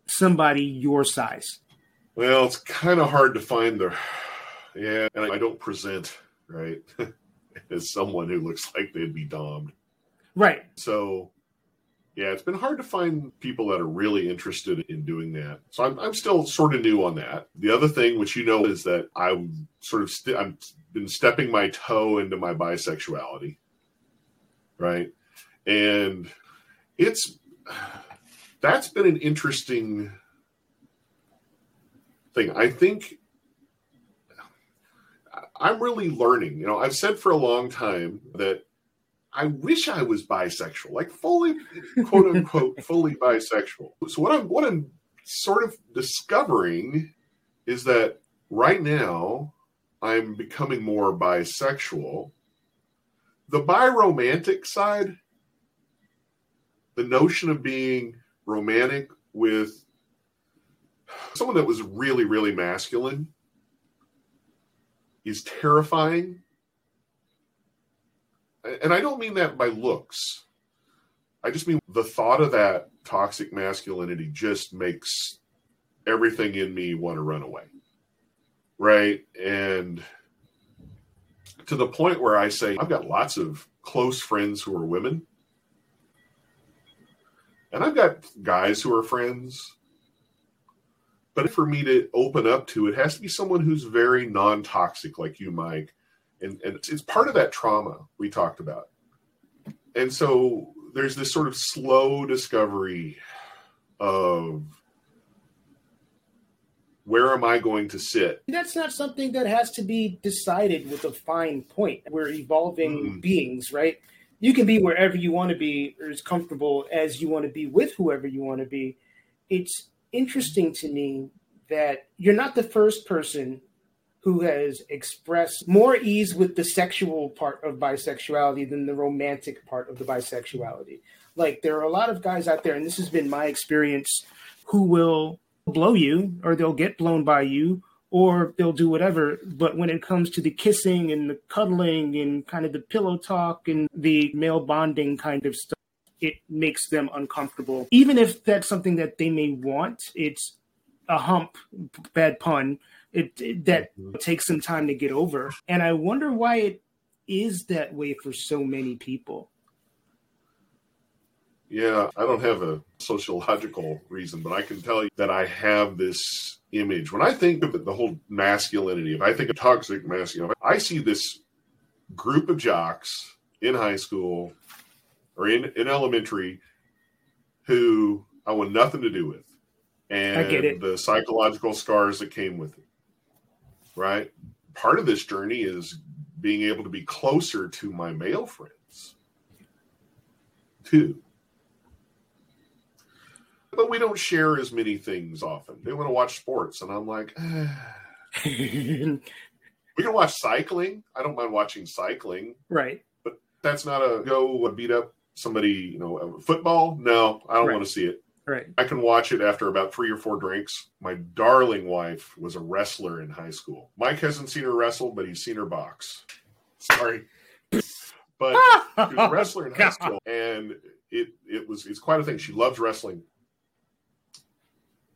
somebody your size? Well, it's kind of hard to find the yeah, and I don't present right as someone who looks like they'd be domed. Right. So yeah, it's been hard to find people that are really interested in doing that. So I'm, I'm still sort of new on that. The other thing, which you know, is that I'm sort of st- I've been stepping my toe into my bisexuality, right? And it's that's been an interesting thing. I think I'm really learning. You know, I've said for a long time that I wish I was bisexual, like fully, quote unquote, fully bisexual. So what I'm what I'm sort of discovering is that right now I'm becoming more bisexual. The biromantic side, the notion of being romantic with someone that was really, really masculine is terrifying and I don't mean that by looks. I just mean the thought of that toxic masculinity just makes everything in me want to run away. Right. And to the point where I say, I've got lots of close friends who are women. And I've got guys who are friends. But for me to open up to, it has to be someone who's very non toxic, like you, Mike, and, and it's part of that trauma we talked about. And so there's this sort of slow discovery of where am I going to sit? That's not something that has to be decided with a fine point. We're evolving mm. beings, right? You can be wherever you want to be or as comfortable as you want to be with whoever you want to be. It's interesting to me that you're not the first person who has expressed more ease with the sexual part of bisexuality than the romantic part of the bisexuality. Like there are a lot of guys out there, and this has been my experience, who will blow you or they'll get blown by you or they'll do whatever. But when it comes to the kissing and the cuddling and kind of the pillow talk and the male bonding kind of stuff, it makes them uncomfortable. Even if that's something that they may want, it's a hump, bad pun, it, it that mm-hmm. takes some time to get over. And I wonder why it is that way for so many people. Yeah, I don't have a sociological reason, but I can tell you that I have this image. When I think of the whole masculinity, if I think of toxic masculinity, I see this group of jocks in high school or in, in elementary who I want nothing to do with. And the psychological scars that came with it right? Part of this journey is being able to be closer to my male friends, too. But we don't share as many things often. They want to watch sports, and I'm like, we can watch cycling. I don't mind watching cycling. Right. But that's not a go a beat up somebody, you know, football. No, I don't right. want to see it. Right. I can watch it after about three or four drinks. My darling wife was a wrestler in high school. Mike hasn't seen her wrestle, but he's seen her box. Sorry. But she was a wrestler in high school, and it it was it's quite a thing. She loves wrestling.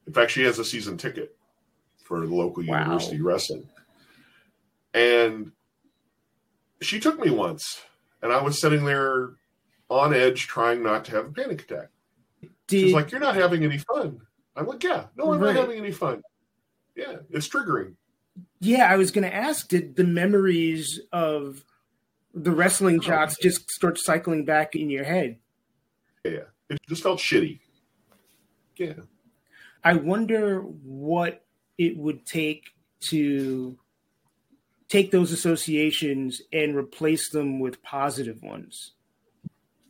In fact, she has a season ticket for the local wow. university wrestling. And she took me once, and I was sitting there on edge, trying not to have a panic attack. Did, She's like, "You're not having any fun." I'm like, "Yeah, no, I'm right. not having any fun." Yeah, it's triggering. Yeah, I was going to ask: Did the memories of the wrestling oh, just start cycling back in your head? Yeah, it just felt shitty. Yeah. I wonder what it would take to take those associations and replace them with positive ones.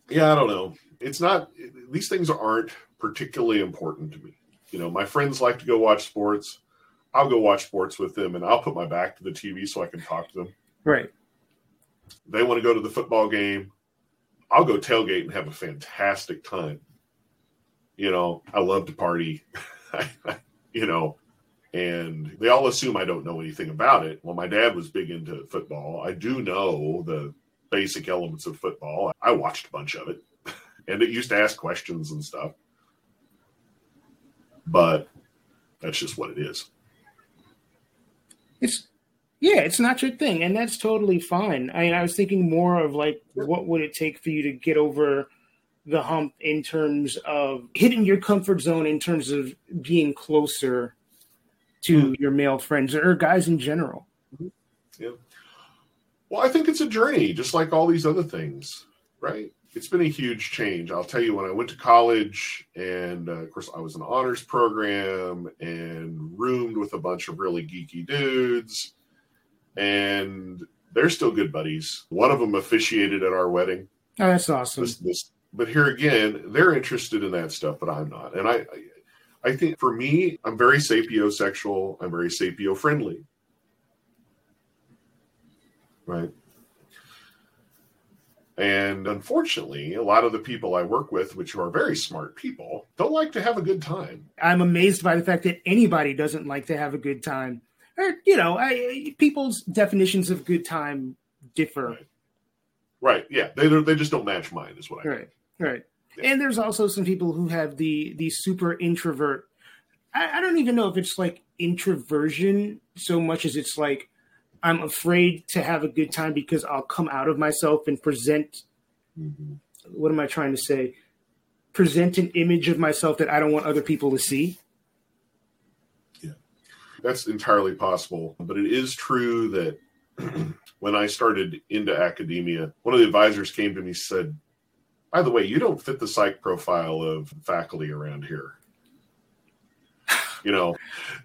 Yeah, I don't know it's not these things aren't particularly important to me. You know, my friends like to go watch sports. I'll go watch sports with them and I'll put my back to the TV so I can talk to them. Right. They want to go to the football game. I'll go tailgate and have a fantastic time. You know, I love to party. you know, and they all assume I don't know anything about it. Well, my dad was big into football. I do know the basic elements of football. I watched a bunch of it and it used to ask questions and stuff. but that's just what it is. It's yeah, it's not your thing, and that's totally fine. I mean, I was thinking more of like, what would it take for you to get over the hump in terms of hitting your comfort zone in terms of being closer to mm-hmm. your male friends or guys in general? Mm-hmm. Yeah. Well, I think it's a journey, just like all these other things, right? It's been a huge change. I'll tell you, when I went to college, and uh, of course, I was in an honors program and roomed with a bunch of really geeky dudes and they're still good buddies. One of them officiated at our wedding. Oh, that's awesome. This, this, but here again, they're interested in that stuff, but I'm not. And I, I think for me, I'm very sapiosexual. I'm very sapio friendly. Right. And unfortunately, a lot of the people I work with, which are very smart people, don't like to have a good time. I'm amazed by the fact that anybody doesn't like to have a good time or you know, I, people's definitions of good time differ. Right. right. Yeah. They they just don't match mine. Is what I. Right. Mean. Right. Yeah. And there's also some people who have the the super introvert. I, I don't even know if it's like introversion so much as it's like I'm afraid to have a good time because I'll come out of myself and present. Mm-hmm. What am I trying to say? Present an image of myself that I don't want other people to see Yeah, that's entirely possible. But it is true that when I started into academia, one of the advisors came to me and said, By the way, you don't fit the psych profile of faculty around here. You know,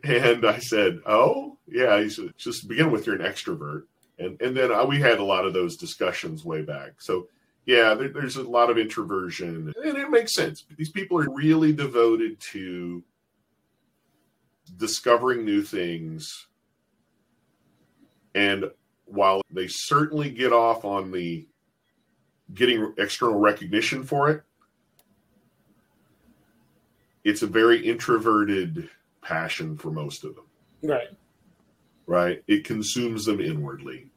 and I said, Oh, yeah. He said, Just begin with, you're an extrovert. And, and then uh, we had a lot of those discussions way back. So, yeah, there, there's a lot of introversion, and it makes sense. These people are really devoted to discovering new things. And while they certainly get off on the getting external recognition for it, it's a very introverted passion for most of them. Right. Right. It consumes them inwardly.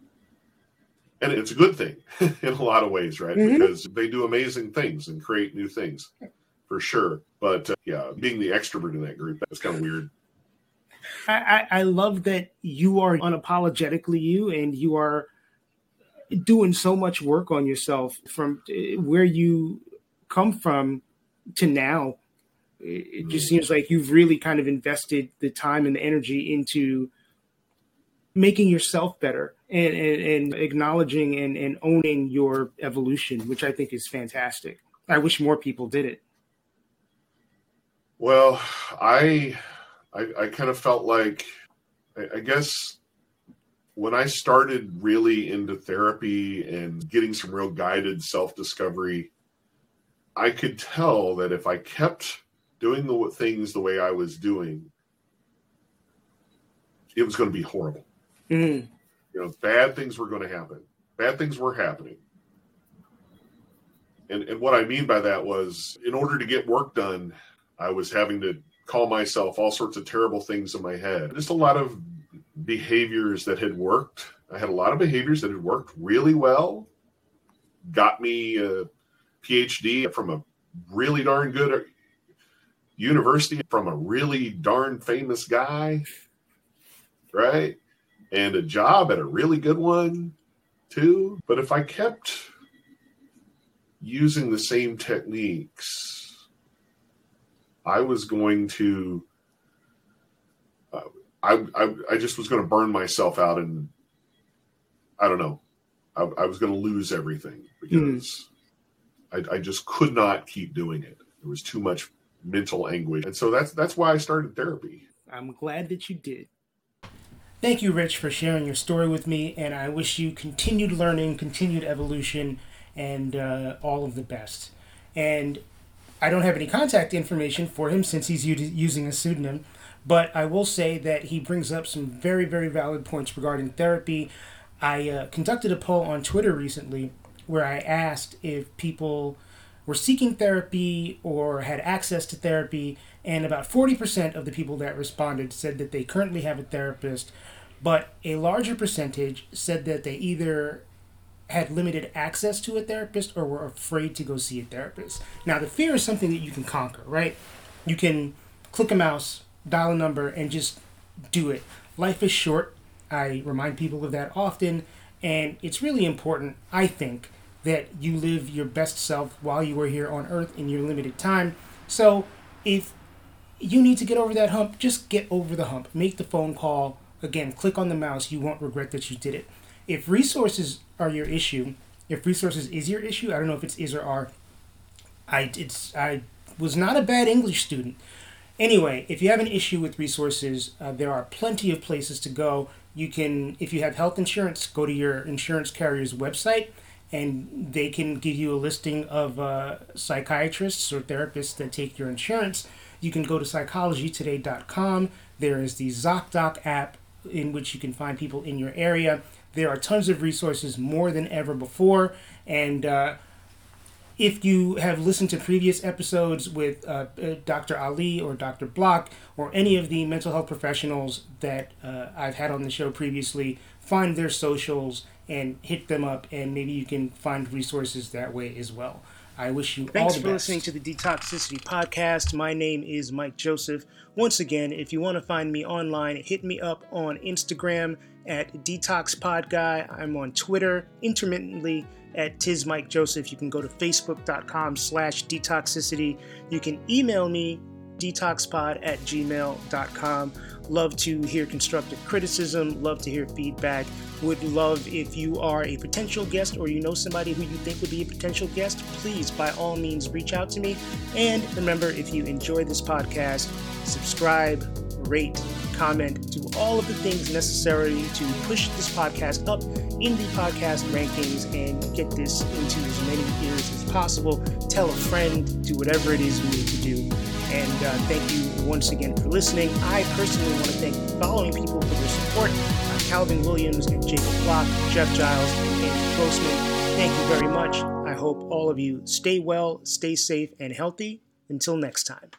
And it's a good thing in a lot of ways, right? Mm-hmm. Because they do amazing things and create new things for sure. But uh, yeah, being the extrovert in that group, that's kind of weird. I, I love that you are unapologetically you and you are doing so much work on yourself from uh, where you come from to now. It just mm-hmm. seems like you've really kind of invested the time and the energy into making yourself better and, and, and acknowledging and, and owning your evolution, which I think is fantastic. I wish more people did it. Well, I I, I kind of felt like, I, I guess when I started really into therapy and getting some real guided self discovery, I could tell that if I kept doing the things the way I was doing, it was going to be horrible. Mm. You know, bad things were going to happen. Bad things were happening. And, and what I mean by that was, in order to get work done, I was having to call myself all sorts of terrible things in my head. Just a lot of behaviors that had worked. I had a lot of behaviors that had worked really well, got me a PhD from a really darn good university from a really darn famous guy, right? And a job at a really good one too. But if I kept using the same techniques I was going to, uh, I, I, I just was going to burn myself out, and I don't know, I, I was going to lose everything because mm. I, I just could not keep doing it. There was too much mental anguish, and so that's that's why I started therapy. I'm glad that you did. Thank you, Rich, for sharing your story with me, and I wish you continued learning, continued evolution, and uh, all of the best. And I don't have any contact information for him since he's using a pseudonym, but I will say that he brings up some very, very valid points regarding therapy. I uh, conducted a poll on Twitter recently where I asked if people were seeking therapy or had access to therapy, and about 40% of the people that responded said that they currently have a therapist, but a larger percentage said that they either had limited access to a therapist or were afraid to go see a therapist. Now, the fear is something that you can conquer, right? You can click a mouse, dial a number, and just do it. Life is short. I remind people of that often, and it's really important, I think, that you live your best self while you are here on earth in your limited time. So, if you need to get over that hump, just get over the hump. Make the phone call. Again, click on the mouse. You won't regret that you did it. If resources are your issue, if resources is your issue, I don't know if it's is or are. I it's I was not a bad English student. Anyway, if you have an issue with resources, uh, there are plenty of places to go. You can, if you have health insurance, go to your insurance carrier's website and they can give you a listing of uh, psychiatrists or therapists that take your insurance. You can go to psychologytoday.com. There is the ZocDoc app in which you can find people in your area. There are tons of resources more than ever before. And uh, if you have listened to previous episodes with uh, uh Dr. Ali or Dr. Block or any of the mental health professionals that uh, I've had on the show previously, find their socials and hit them up, and maybe you can find resources that way as well. I wish you Thanks all the for best. listening to the Detoxicity Podcast. My name is Mike Joseph. Once again, if you want to find me online, hit me up on Instagram at DetoxPodGuy. I'm on Twitter intermittently at Tiz Mike Joseph. You can go to facebook.com slash detoxicity. You can email me detoxpod at gmail.com. Love to hear constructive criticism, love to hear feedback. Would love if you are a potential guest or you know somebody who you think would be a potential guest, please by all means reach out to me. And remember, if you enjoy this podcast, subscribe, rate, comment, do all of the things necessary to push this podcast up in the podcast rankings and get this into as many ears as possible. Tell a friend, do whatever it is you need to do. And uh, thank you once again for listening. I personally want to thank the following people for their support uh, Calvin Williams and Jacob Block, Jeff Giles, and Andrew Grossman. Thank you very much. I hope all of you stay well, stay safe, and healthy. Until next time.